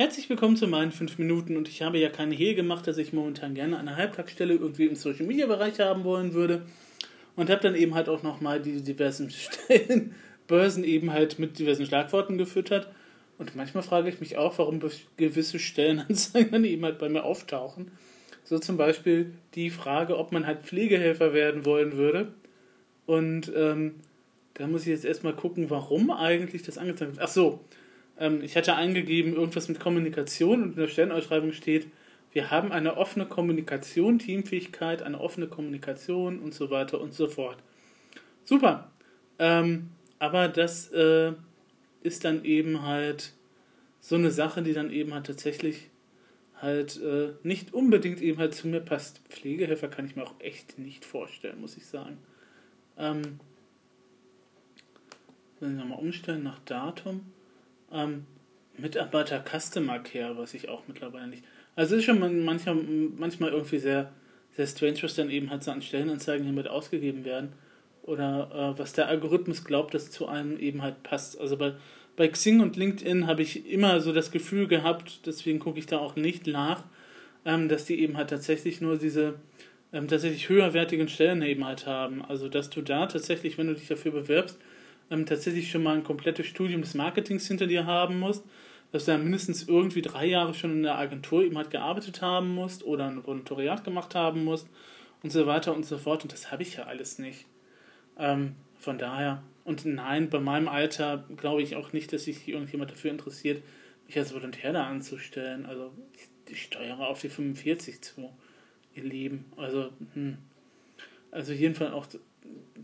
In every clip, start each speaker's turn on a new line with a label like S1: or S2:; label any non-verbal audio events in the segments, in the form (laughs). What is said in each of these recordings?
S1: Herzlich willkommen zu meinen 5 Minuten und ich habe ja keine Hehl gemacht, dass ich momentan gerne eine Halbtagsstelle irgendwie im Social Media Bereich haben wollen würde und habe dann eben halt auch nochmal die diversen (laughs) Stellenbörsen eben halt mit diversen Schlagworten gefüttert und manchmal frage ich mich auch, warum gewisse Stellenanzeigen dann (laughs) eben halt bei mir auftauchen. So zum Beispiel die Frage, ob man halt Pflegehelfer werden wollen würde und ähm, da muss ich jetzt erstmal gucken, warum eigentlich das angezeigt wird. Ach so, ähm, ich hatte eingegeben, irgendwas mit Kommunikation und in der Stellenausschreibung steht, wir haben eine offene Kommunikation, Teamfähigkeit, eine offene Kommunikation und so weiter und so fort. Super. Ähm, aber das äh, ist dann eben halt so eine Sache, die dann eben halt tatsächlich halt äh, nicht unbedingt eben halt zu mir passt. Pflegehelfer kann ich mir auch echt nicht vorstellen, muss ich sagen. Ähm, wenn wir mal umstellen nach Datum. Ähm, Mitarbeiter Customer Care, was ich auch mittlerweile nicht. Also es ist schon manchmal, manchmal irgendwie sehr, sehr strange, was dann eben halt so an Stellenanzeigen hiermit ausgegeben werden. Oder äh, was der Algorithmus glaubt, dass zu einem eben halt passt. Also bei, bei Xing und LinkedIn habe ich immer so das Gefühl gehabt, deswegen gucke ich da auch nicht nach, ähm, dass die eben halt tatsächlich nur diese ähm, tatsächlich höherwertigen Stellen eben halt haben. Also dass du da tatsächlich, wenn du dich dafür bewirbst, ähm, tatsächlich schon mal ein komplettes Studium des Marketings hinter dir haben musst, dass du dann mindestens irgendwie drei Jahre schon in der Agentur eben halt gearbeitet haben musst oder ein Volontariat gemacht haben musst und so weiter und so fort. Und das habe ich ja alles nicht. Ähm, von daher, und nein, bei meinem Alter glaube ich auch nicht, dass sich irgendjemand dafür interessiert, mich als Volontär da anzustellen. Also ich, ich steuere auf die 45 zu, ihr Lieben. Also, hm. also jedenfalls auch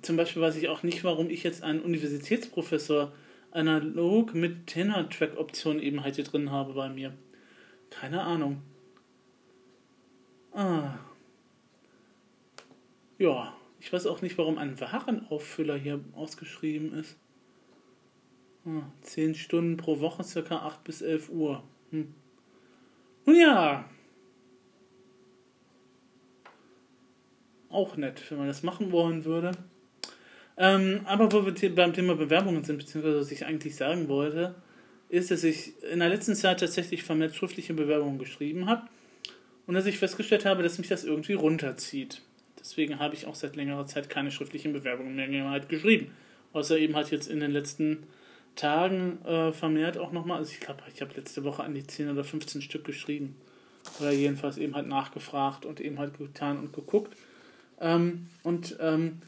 S1: zum Beispiel weiß ich auch nicht, warum ich jetzt einen Universitätsprofessor analog mit Tenor-Track-Option eben halt hier drin habe bei mir. Keine Ahnung. Ah. Ja, ich weiß auch nicht, warum ein Warenauffüller hier ausgeschrieben ist. Ah, 10 Stunden pro Woche, circa 8 bis 11 Uhr. Hm. Nun ja. Auch nett, wenn man das machen wollen würde. Ähm, aber wo wir beim Thema Bewerbungen sind, beziehungsweise was ich eigentlich sagen wollte, ist, dass ich in der letzten Zeit tatsächlich vermehrt schriftliche Bewerbungen geschrieben habe und dass ich festgestellt habe, dass mich das irgendwie runterzieht. Deswegen habe ich auch seit längerer Zeit keine schriftlichen Bewerbungen mehr halt geschrieben. Außer eben halt jetzt in den letzten Tagen äh, vermehrt auch nochmal. Also ich glaube, ich habe letzte Woche an die 10 oder 15 Stück geschrieben. Oder jedenfalls eben halt nachgefragt und eben halt getan und geguckt. Ähm, und ähm,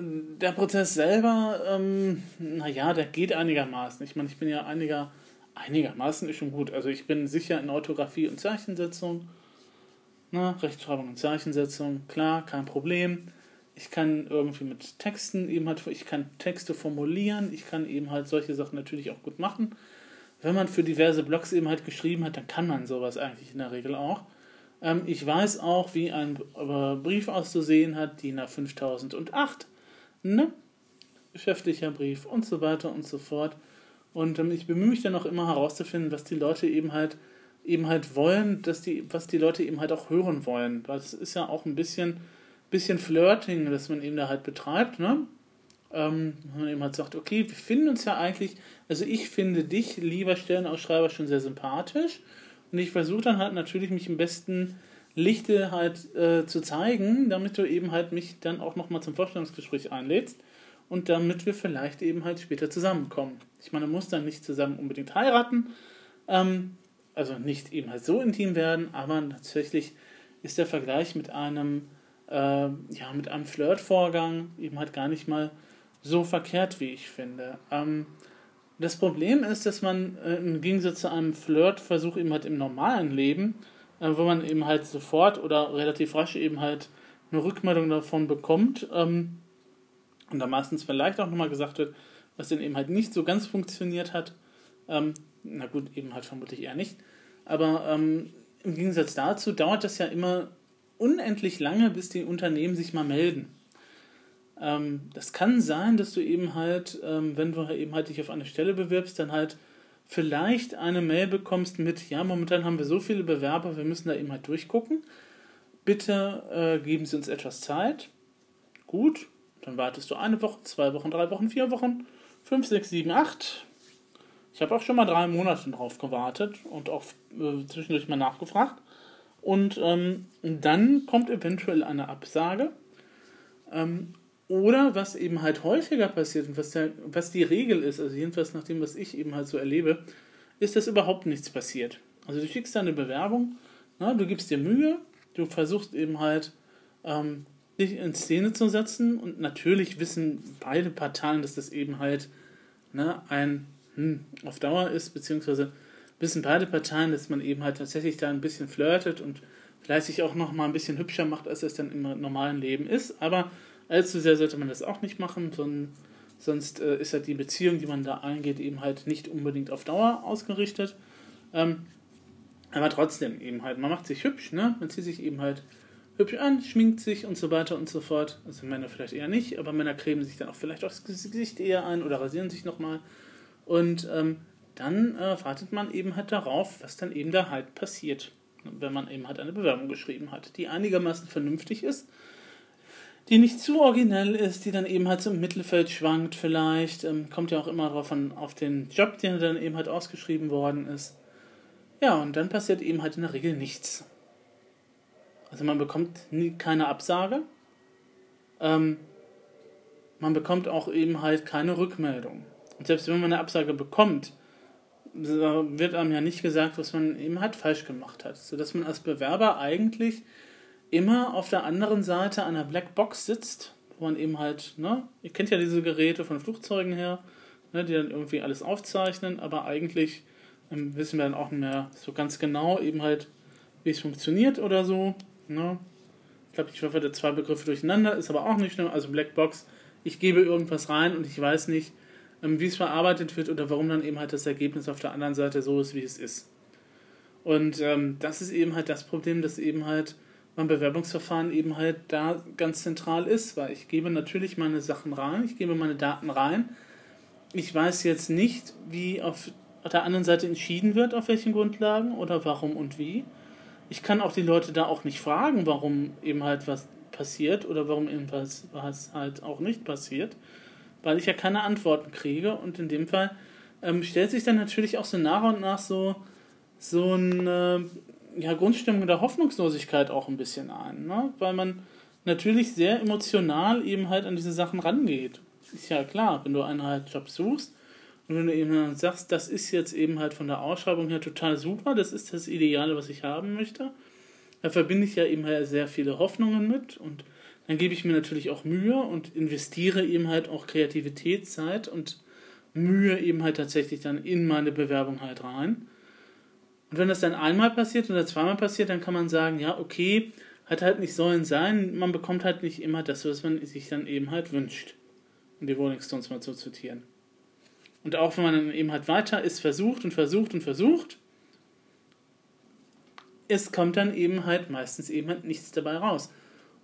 S1: der Prozess selber, ähm, naja, der geht einigermaßen. Ich meine, ich bin ja einiger, einigermaßen ist schon gut. Also ich bin sicher in Orthographie und Zeichensetzung. Ne, Rechtschreibung und Zeichensetzung, klar, kein Problem. Ich kann irgendwie mit Texten eben halt, ich kann Texte formulieren, ich kann eben halt solche Sachen natürlich auch gut machen. Wenn man für diverse Blogs eben halt geschrieben hat, dann kann man sowas eigentlich in der Regel auch. Ähm, ich weiß auch, wie ein Brief auszusehen hat, DIN A 5008 ne? Geschäftlicher Brief und so weiter und so fort. Und ähm, ich bemühe mich dann auch immer herauszufinden, was die Leute eben halt eben halt wollen, dass die, was die Leute eben halt auch hören wollen. Weil es ist ja auch ein bisschen, bisschen Flirting, das man eben da halt betreibt, ne? Ähm, man eben halt sagt, okay, wir finden uns ja eigentlich, also ich finde dich, lieber Stellenausschreiber, schon sehr sympathisch. Und ich versuche dann halt natürlich mich im besten Lichte halt äh, zu zeigen, damit du eben halt mich dann auch nochmal zum Vorstellungsgespräch einlädst und damit wir vielleicht eben halt später zusammenkommen. Ich meine, muss dann nicht zusammen unbedingt heiraten, ähm, also nicht eben halt so intim werden, aber tatsächlich ist der Vergleich mit einem, äh, ja, mit einem Flirtvorgang eben halt gar nicht mal so verkehrt, wie ich finde. Ähm, das Problem ist, dass man äh, im Gegensatz zu einem Flirtversuch eben halt im normalen Leben äh, wo man eben halt sofort oder relativ rasch eben halt eine Rückmeldung davon bekommt ähm, und da meistens vielleicht auch nochmal gesagt wird, was denn eben halt nicht so ganz funktioniert hat. Ähm, na gut, eben halt vermutlich eher nicht. Aber ähm, im Gegensatz dazu dauert das ja immer unendlich lange, bis die Unternehmen sich mal melden. Ähm, das kann sein, dass du eben halt, ähm, wenn du eben halt dich auf eine Stelle bewirbst, dann halt vielleicht eine Mail bekommst mit, ja, momentan haben wir so viele Bewerber, wir müssen da eben halt durchgucken. Bitte äh, geben Sie uns etwas Zeit. Gut, dann wartest du eine Woche, zwei Wochen, drei Wochen, vier Wochen, fünf, sechs, sieben, acht. Ich habe auch schon mal drei Monate drauf gewartet und auch äh, zwischendurch mal nachgefragt. Und ähm, dann kommt eventuell eine Absage. Ähm, oder was eben halt häufiger passiert und was, der, was die Regel ist, also jedenfalls nach dem, was ich eben halt so erlebe, ist, dass überhaupt nichts passiert. Also du schickst deine Bewerbung, na, du gibst dir Mühe, du versuchst eben halt ähm, dich in Szene zu setzen und natürlich wissen beide Parteien, dass das eben halt ne, ein hm, auf Dauer ist, beziehungsweise wissen beide Parteien, dass man eben halt tatsächlich da ein bisschen flirtet und vielleicht sich auch noch mal ein bisschen hübscher macht, als es dann im normalen Leben ist. Aber allzu sehr sollte man das auch nicht machen, sondern sonst äh, ist halt die Beziehung, die man da eingeht, eben halt nicht unbedingt auf Dauer ausgerichtet. Ähm, aber trotzdem eben halt, man macht sich hübsch, ne? Man zieht sich eben halt hübsch an, schminkt sich und so weiter und so fort. Also Männer vielleicht eher nicht, aber Männer cremen sich dann auch vielleicht auch das Gesicht eher ein oder rasieren sich nochmal. Und ähm, dann äh, wartet man eben halt darauf, was dann eben da halt passiert, wenn man eben halt eine Bewerbung geschrieben hat, die einigermaßen vernünftig ist, die nicht zu originell ist, die dann eben halt so im Mittelfeld schwankt vielleicht, ähm, kommt ja auch immer darauf an, auf den Job, der dann eben halt ausgeschrieben worden ist. Ja, und dann passiert eben halt in der Regel nichts. Also man bekommt nie, keine Absage. Ähm, man bekommt auch eben halt keine Rückmeldung. Und selbst wenn man eine Absage bekommt, wird einem ja nicht gesagt, was man eben halt falsch gemacht hat. Sodass man als Bewerber eigentlich immer auf der anderen Seite einer Blackbox sitzt, wo man eben halt, ne, ihr kennt ja diese Geräte von Flugzeugen her, ne, die dann irgendwie alles aufzeichnen, aber eigentlich ähm, wissen wir dann auch nicht mehr so ganz genau eben halt, wie es funktioniert oder so. Ne? Ich glaube, ich werfe da zwei Begriffe durcheinander, ist aber auch nicht schlimm. Also Blackbox, ich gebe irgendwas rein und ich weiß nicht, ähm, wie es verarbeitet wird oder warum dann eben halt das Ergebnis auf der anderen Seite so ist, wie es ist. Und ähm, das ist eben halt das Problem, dass eben halt mein Bewerbungsverfahren eben halt da ganz zentral ist, weil ich gebe natürlich meine Sachen rein, ich gebe meine Daten rein. Ich weiß jetzt nicht, wie auf der anderen Seite entschieden wird, auf welchen Grundlagen oder warum und wie. Ich kann auch die Leute da auch nicht fragen, warum eben halt was passiert oder warum eben was, halt auch nicht passiert weil ich ja keine Antworten kriege. Und in dem Fall ähm, stellt sich dann natürlich auch so nach und nach so, so eine ja, Grundstimmung der Hoffnungslosigkeit auch ein bisschen ein, ne? weil man natürlich sehr emotional eben halt an diese Sachen rangeht. Ist ja klar, wenn du einen halt Job suchst und wenn du eben sagst, das ist jetzt eben halt von der Ausschreibung her total super, das ist das Ideale, was ich haben möchte, da verbinde ich ja eben halt sehr viele Hoffnungen mit und dann gebe ich mir natürlich auch Mühe und investiere eben halt auch Kreativität, Zeit und Mühe eben halt tatsächlich dann in meine Bewerbung halt rein. Und wenn das dann einmal passiert oder zweimal passiert, dann kann man sagen, ja, okay, hat halt nicht sollen sein, man bekommt halt nicht immer das, was man sich dann eben halt wünscht. Um die Rolling Stones mal zu zitieren. Und auch wenn man dann eben halt weiter ist, versucht und versucht und versucht, es kommt dann eben halt meistens eben halt nichts dabei raus.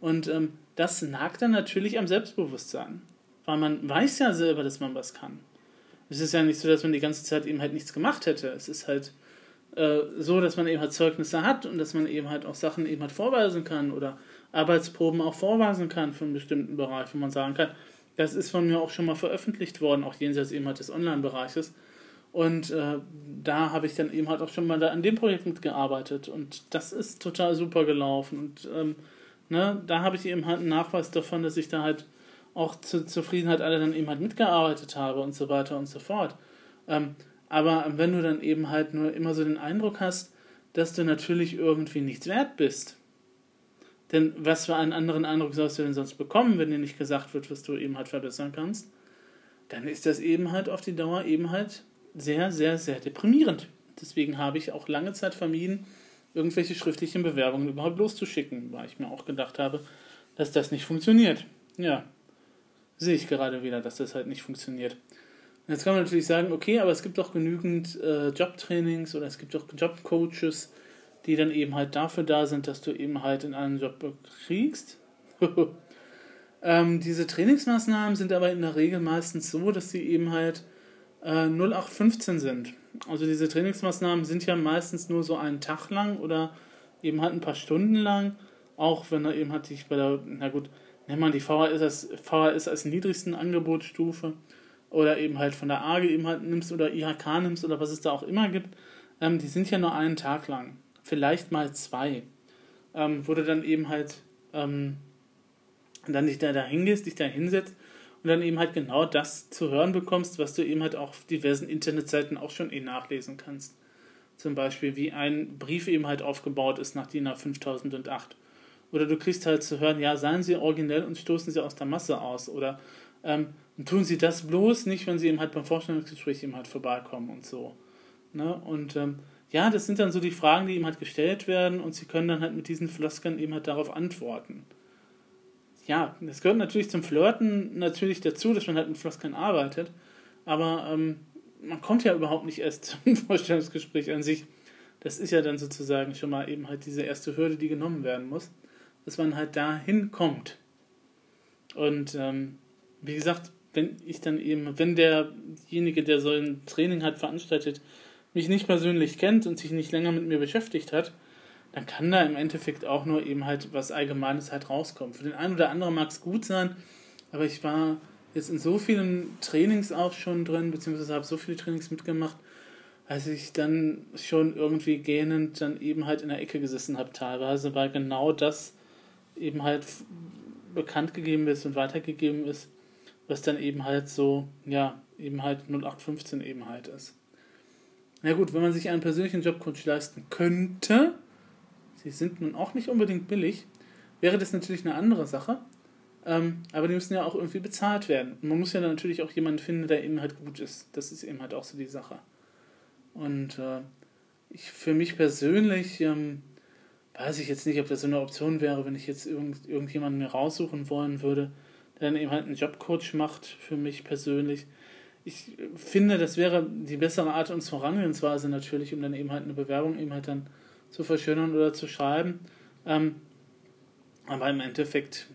S1: Und ähm, das nagt dann natürlich am Selbstbewusstsein. Weil man weiß ja selber, dass man was kann. Es ist ja nicht so, dass man die ganze Zeit eben halt nichts gemacht hätte. Es ist halt äh, so, dass man eben halt Zeugnisse hat und dass man eben halt auch Sachen eben halt vorweisen kann oder Arbeitsproben auch vorweisen kann für einen bestimmten Bereich, wo man sagen kann, das ist von mir auch schon mal veröffentlicht worden, auch jenseits eben halt des Online-Bereiches. Und äh, da habe ich dann eben halt auch schon mal da an dem Projekt mitgearbeitet und das ist total super gelaufen und ähm, ne, da habe ich eben halt einen Nachweis davon, dass ich da halt auch zur Zufriedenheit alle dann eben halt mitgearbeitet habe und so weiter und so fort. Ähm, aber wenn du dann eben halt nur immer so den Eindruck hast, dass du natürlich irgendwie nichts wert bist, denn was für einen anderen Eindruck sollst du denn sonst bekommen, wenn dir nicht gesagt wird, was du eben halt verbessern kannst, dann ist das eben halt auf die Dauer eben halt sehr, sehr, sehr deprimierend. Deswegen habe ich auch lange Zeit vermieden, irgendwelche schriftlichen Bewerbungen überhaupt loszuschicken, weil ich mir auch gedacht habe, dass das nicht funktioniert. Ja, sehe ich gerade wieder, dass das halt nicht funktioniert. Jetzt kann man natürlich sagen, okay, aber es gibt doch genügend äh, Jobtrainings oder es gibt doch Jobcoaches, die dann eben halt dafür da sind, dass du eben halt in einen Job kriegst. (laughs) ähm, diese Trainingsmaßnahmen sind aber in der Regel meistens so, dass sie eben halt äh, 0815 sind. Also diese Trainingsmaßnahmen sind ja meistens nur so einen Tag lang oder eben halt ein paar Stunden lang. Auch wenn er eben hat sich bei der, na gut, nennt man die VHS als, VHS als niedrigsten Angebotsstufe. Oder eben halt von der AGE eben halt nimmst oder IHK nimmst oder was es da auch immer gibt, ähm, die sind ja nur einen Tag lang. Vielleicht mal zwei. Ähm, wo du dann eben halt ähm, dann dich da, hingehst, dich da hinsetzt und dann eben halt genau das zu hören bekommst, was du eben halt auch auf diversen Internetseiten auch schon eh nachlesen kannst. Zum Beispiel, wie ein Brief eben halt aufgebaut ist nach DIN A 5008. Oder du kriegst halt zu hören, ja, seien Sie originell und stoßen Sie aus der Masse aus. Oder ähm, tun Sie das bloß nicht, wenn Sie eben halt beim Vorstellungsgespräch eben halt vorbeikommen und so. Ne? Und ähm, ja, das sind dann so die Fragen, die ihm halt gestellt werden und Sie können dann halt mit diesen Floskeln eben halt darauf antworten ja, das gehört natürlich zum Flirten natürlich dazu, dass man halt mit Floskeln arbeitet. Aber ähm, man kommt ja überhaupt nicht erst (laughs) zum Vorstellungsgespräch an sich. Das ist ja dann sozusagen schon mal eben halt diese erste Hürde, die genommen werden muss, dass man halt dahin kommt. Und ähm, wie gesagt, wenn ich dann eben, wenn derjenige, der so ein Training hat veranstaltet, mich nicht persönlich kennt und sich nicht länger mit mir beschäftigt hat, dann kann da im Endeffekt auch nur eben halt was Allgemeines halt rauskommen. Für den einen oder anderen mag es gut sein, aber ich war jetzt in so vielen Trainings auch schon drin, beziehungsweise habe so viele Trainings mitgemacht, als ich dann schon irgendwie gähnend dann eben halt in der Ecke gesessen habe teilweise, weil genau das eben halt bekannt gegeben ist und weitergegeben ist, was dann eben halt so, ja, eben halt 0815 eben halt ist. Na gut, wenn man sich einen persönlichen Jobcoach leisten könnte, sie sind nun auch nicht unbedingt billig, wäre das natürlich eine andere Sache. Ähm, aber die müssen ja auch irgendwie bezahlt werden. Und man muss ja dann natürlich auch jemanden finden, der eben halt gut ist. Das ist eben halt auch so die Sache. Und äh, ich für mich persönlich ähm, weiß ich jetzt nicht, ob das so eine Option wäre, wenn ich jetzt irgend, irgendjemanden mir raussuchen wollen würde, dann eben halt einen Jobcoach macht, für mich persönlich. Ich finde, das wäre die bessere Art und Vorangehensweise natürlich, um dann eben halt eine Bewerbung eben halt dann zu verschönern oder zu schreiben. Ähm, aber im Endeffekt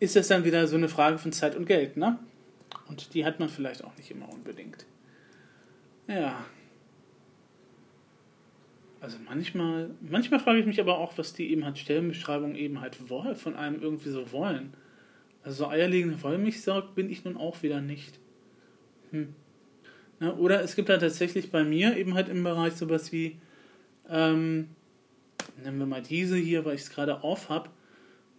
S1: ist das dann wieder so eine Frage von Zeit und Geld, ne? Und die hat man vielleicht auch nicht immer unbedingt. Ja. Also manchmal, manchmal frage ich mich aber auch, was die eben halt Stellenbeschreibungen eben halt wollen, von einem irgendwie so wollen. Also so eierlegende Wollmilchsau bin ich nun auch wieder nicht. Hm. Na, oder es gibt halt tatsächlich bei mir eben halt im Bereich sowas wie ähm, nehmen wir mal diese hier, weil ich es gerade auf habe,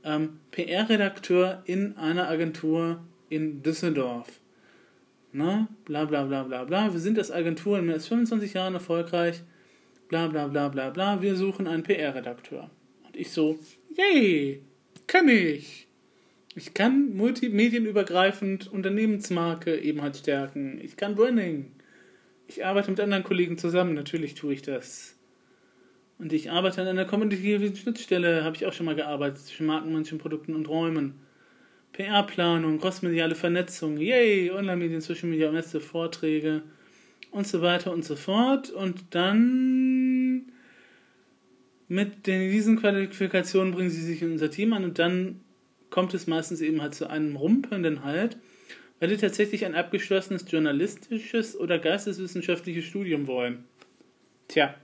S1: ähm, PR-Redakteur in einer Agentur in Düsseldorf. Na, bla bla bla bla bla. Wir sind als Agentur in mehr als 25 Jahren erfolgreich. Bla bla bla bla bla. Wir suchen einen PR-Redakteur. Und ich so, yay, kann ich. Ich kann multimedienübergreifend Unternehmensmarke eben halt stärken. Ich kann Branding. Ich arbeite mit anderen Kollegen zusammen, natürlich tue ich das. Und ich arbeite an einer kommunikativen Schnittstelle, habe ich auch schon mal gearbeitet, zwischen Marken, manchen Produkten und Räumen. PR-Planung, crossmediale Vernetzung, yay, Online-Medien, Social Media, Messe, Vorträge und so weiter und so fort. Und dann mit den, diesen Qualifikationen bringen sie sich in unser Team an und dann kommt es meistens eben halt zu einem rumpelnden Halt, weil die tatsächlich ein abgeschlossenes journalistisches oder geisteswissenschaftliches Studium wollen. Tja,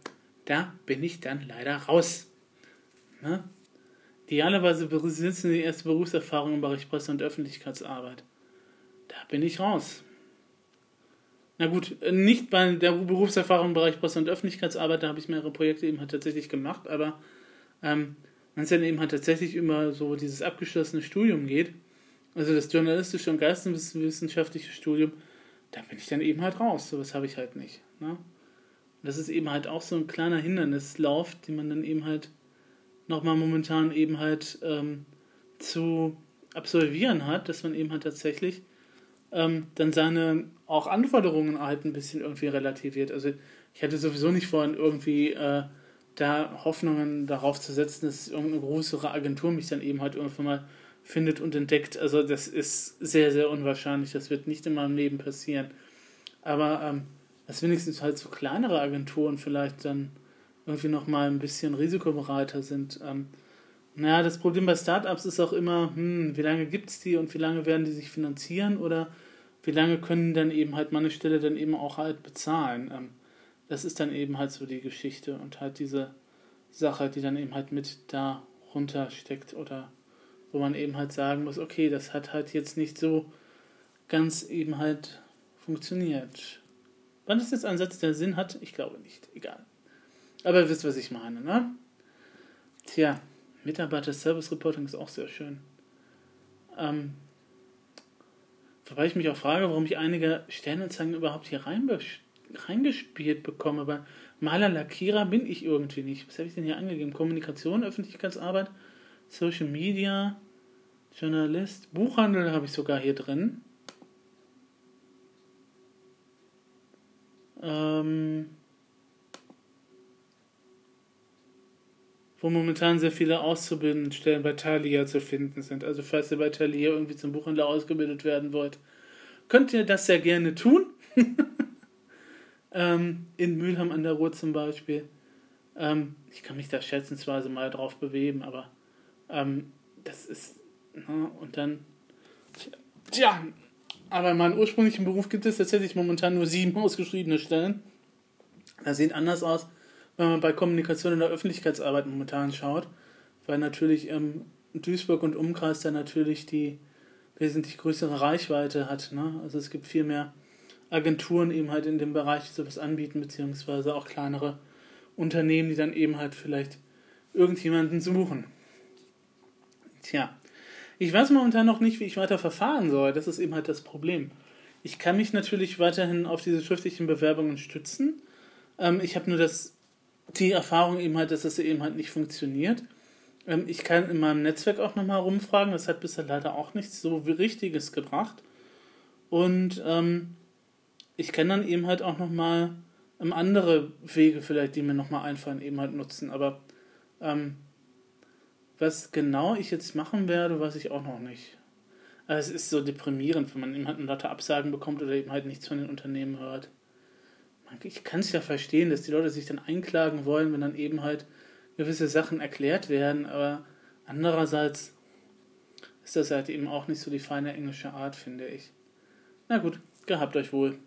S1: da bin ich dann leider raus. Ne? Idealerweise besitzen die erste Berufserfahrung im Bereich Presse- und Öffentlichkeitsarbeit. Da bin ich raus. Na gut, nicht bei der Berufserfahrung im Bereich Presse- und Öffentlichkeitsarbeit, da habe ich mehrere Projekte eben halt tatsächlich gemacht, aber ähm, wenn es dann eben halt tatsächlich immer so dieses abgeschlossene Studium geht, also das journalistische und geisteswissenschaftliche Studium, da bin ich dann eben halt raus. So was habe ich halt nicht. Ne? das ist eben halt auch so ein kleiner Hindernislauf, den man dann eben halt nochmal momentan eben halt ähm, zu absolvieren hat, dass man eben halt tatsächlich ähm, dann seine auch Anforderungen halt ein bisschen irgendwie relativiert. Also ich hatte sowieso nicht vor, irgendwie äh, da Hoffnungen darauf zu setzen, dass irgendeine größere Agentur mich dann eben halt irgendwann mal findet und entdeckt. Also das ist sehr, sehr unwahrscheinlich. Das wird nicht in meinem Leben passieren. Aber ähm, dass wenigstens halt so kleinere Agenturen vielleicht dann irgendwie nochmal ein bisschen risikobereiter sind. Ähm, naja, das Problem bei Startups ist auch immer, hm, wie lange gibt es die und wie lange werden die sich finanzieren oder wie lange können dann eben halt meine Stelle dann eben auch halt bezahlen. Ähm, das ist dann eben halt so die Geschichte und halt diese Sache, die dann eben halt mit da runter steckt oder wo man eben halt sagen muss, okay, das hat halt jetzt nicht so ganz eben halt funktioniert. Wann ist jetzt ein Satz, der Sinn hat? Ich glaube nicht. Egal. Aber ihr wisst, was ich meine, ne? Tja, Mitarbeiter-Service Reporting ist auch sehr schön. Ähm, wobei ich mich auch frage, warum ich einige Stellenanzeigen überhaupt hier reingespielt bekomme. Aber Maler, Lackierer bin ich irgendwie nicht. Was habe ich denn hier angegeben? Kommunikation, Öffentlichkeitsarbeit, Social Media, Journalist, Buchhandel habe ich sogar hier drin. Ähm, wo momentan sehr viele Auszubildendenstellen bei Thalia zu finden sind. Also falls ihr bei Thalia irgendwie zum Buchhändler ausgebildet werden wollt, könnt ihr das sehr gerne tun. (laughs) ähm, in Mülheim an der Ruhr zum Beispiel. Ähm, ich kann mich da schätzungsweise mal drauf bewegen, aber ähm, das ist. Na, ne, und dann. Tja, aber in meinem ursprünglichen Beruf gibt es tatsächlich momentan nur sieben (laughs) ausgeschriebene Stellen. Das sieht anders aus wenn man bei Kommunikation in der Öffentlichkeitsarbeit momentan schaut, weil natürlich ähm, Duisburg und Umkreis da natürlich die wesentlich größere Reichweite hat. Ne? Also es gibt viel mehr Agenturen eben halt in dem Bereich, die sowas anbieten, beziehungsweise auch kleinere Unternehmen, die dann eben halt vielleicht irgendjemanden suchen. Tja, ich weiß momentan noch nicht, wie ich weiter verfahren soll. Das ist eben halt das Problem. Ich kann mich natürlich weiterhin auf diese schriftlichen Bewerbungen stützen. Ähm, ich habe nur das die Erfahrung eben halt, dass es eben halt nicht funktioniert. Ähm, ich kann in meinem Netzwerk auch nochmal rumfragen, das hat bisher leider auch nichts so Richtiges gebracht. Und ähm, ich kann dann eben halt auch nochmal ähm, andere Wege vielleicht, die mir nochmal einfallen, eben halt nutzen. Aber ähm, was genau ich jetzt machen werde, weiß ich auch noch nicht. Also es ist so deprimierend, wenn man eben halt eine Latte Absagen bekommt oder eben halt nichts von den Unternehmen hört ich kann es ja verstehen, dass die Leute sich dann einklagen wollen, wenn dann eben halt gewisse Sachen erklärt werden, aber andererseits ist das halt eben auch nicht so die feine englische Art, finde ich. Na gut, gehabt euch wohl.